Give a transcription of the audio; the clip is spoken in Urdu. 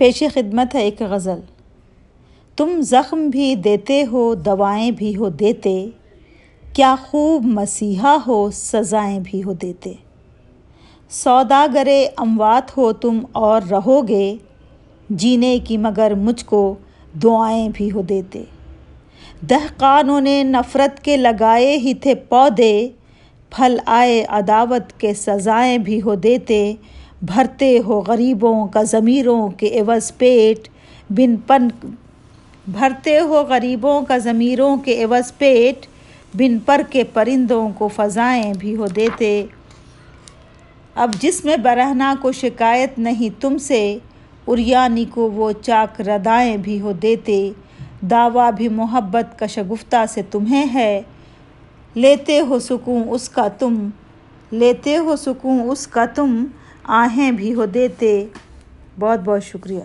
پیش خدمت ہے ایک غزل۔ تم زخم بھی دیتے ہو، دوائیں بھی ہو دیتے، کیا خوب مسیحا ہو، سزائیں بھی ہو دیتے۔ سوداگرے اموات ہو تم اور رہو گے، جینے کی مگر مجھ کو دعائیں بھی ہو دیتے۔ دہقانوں نے نفرت کے لگائے ہی تھے پودے، پھل آئے عداوت کے سزائیں بھی ہو دیتے۔ بھرتے ہو غریبوں کا ضمیروں کے عوض پیٹ۔ بن پن، بھرتے ہو غریبوں کا ضمیروں کے عوض پیٹ۔ بن پر کے پرندوں کو فضائیں بھی ہو دیتے۔ اب جس میں برہنا کو شکایت نہیں تم سے اریانی کو وہ چاک ردائیں بھی ہو دیتے۔ دعویٰ بھی محبت کا شگفتہ سے تمہیں ہے۔ لیتے ہو سکون اس کا تم، لیتے ہو سکون اس کا تم۔ آہیں بھی ہو دیتے بہت بہت شکریہ۔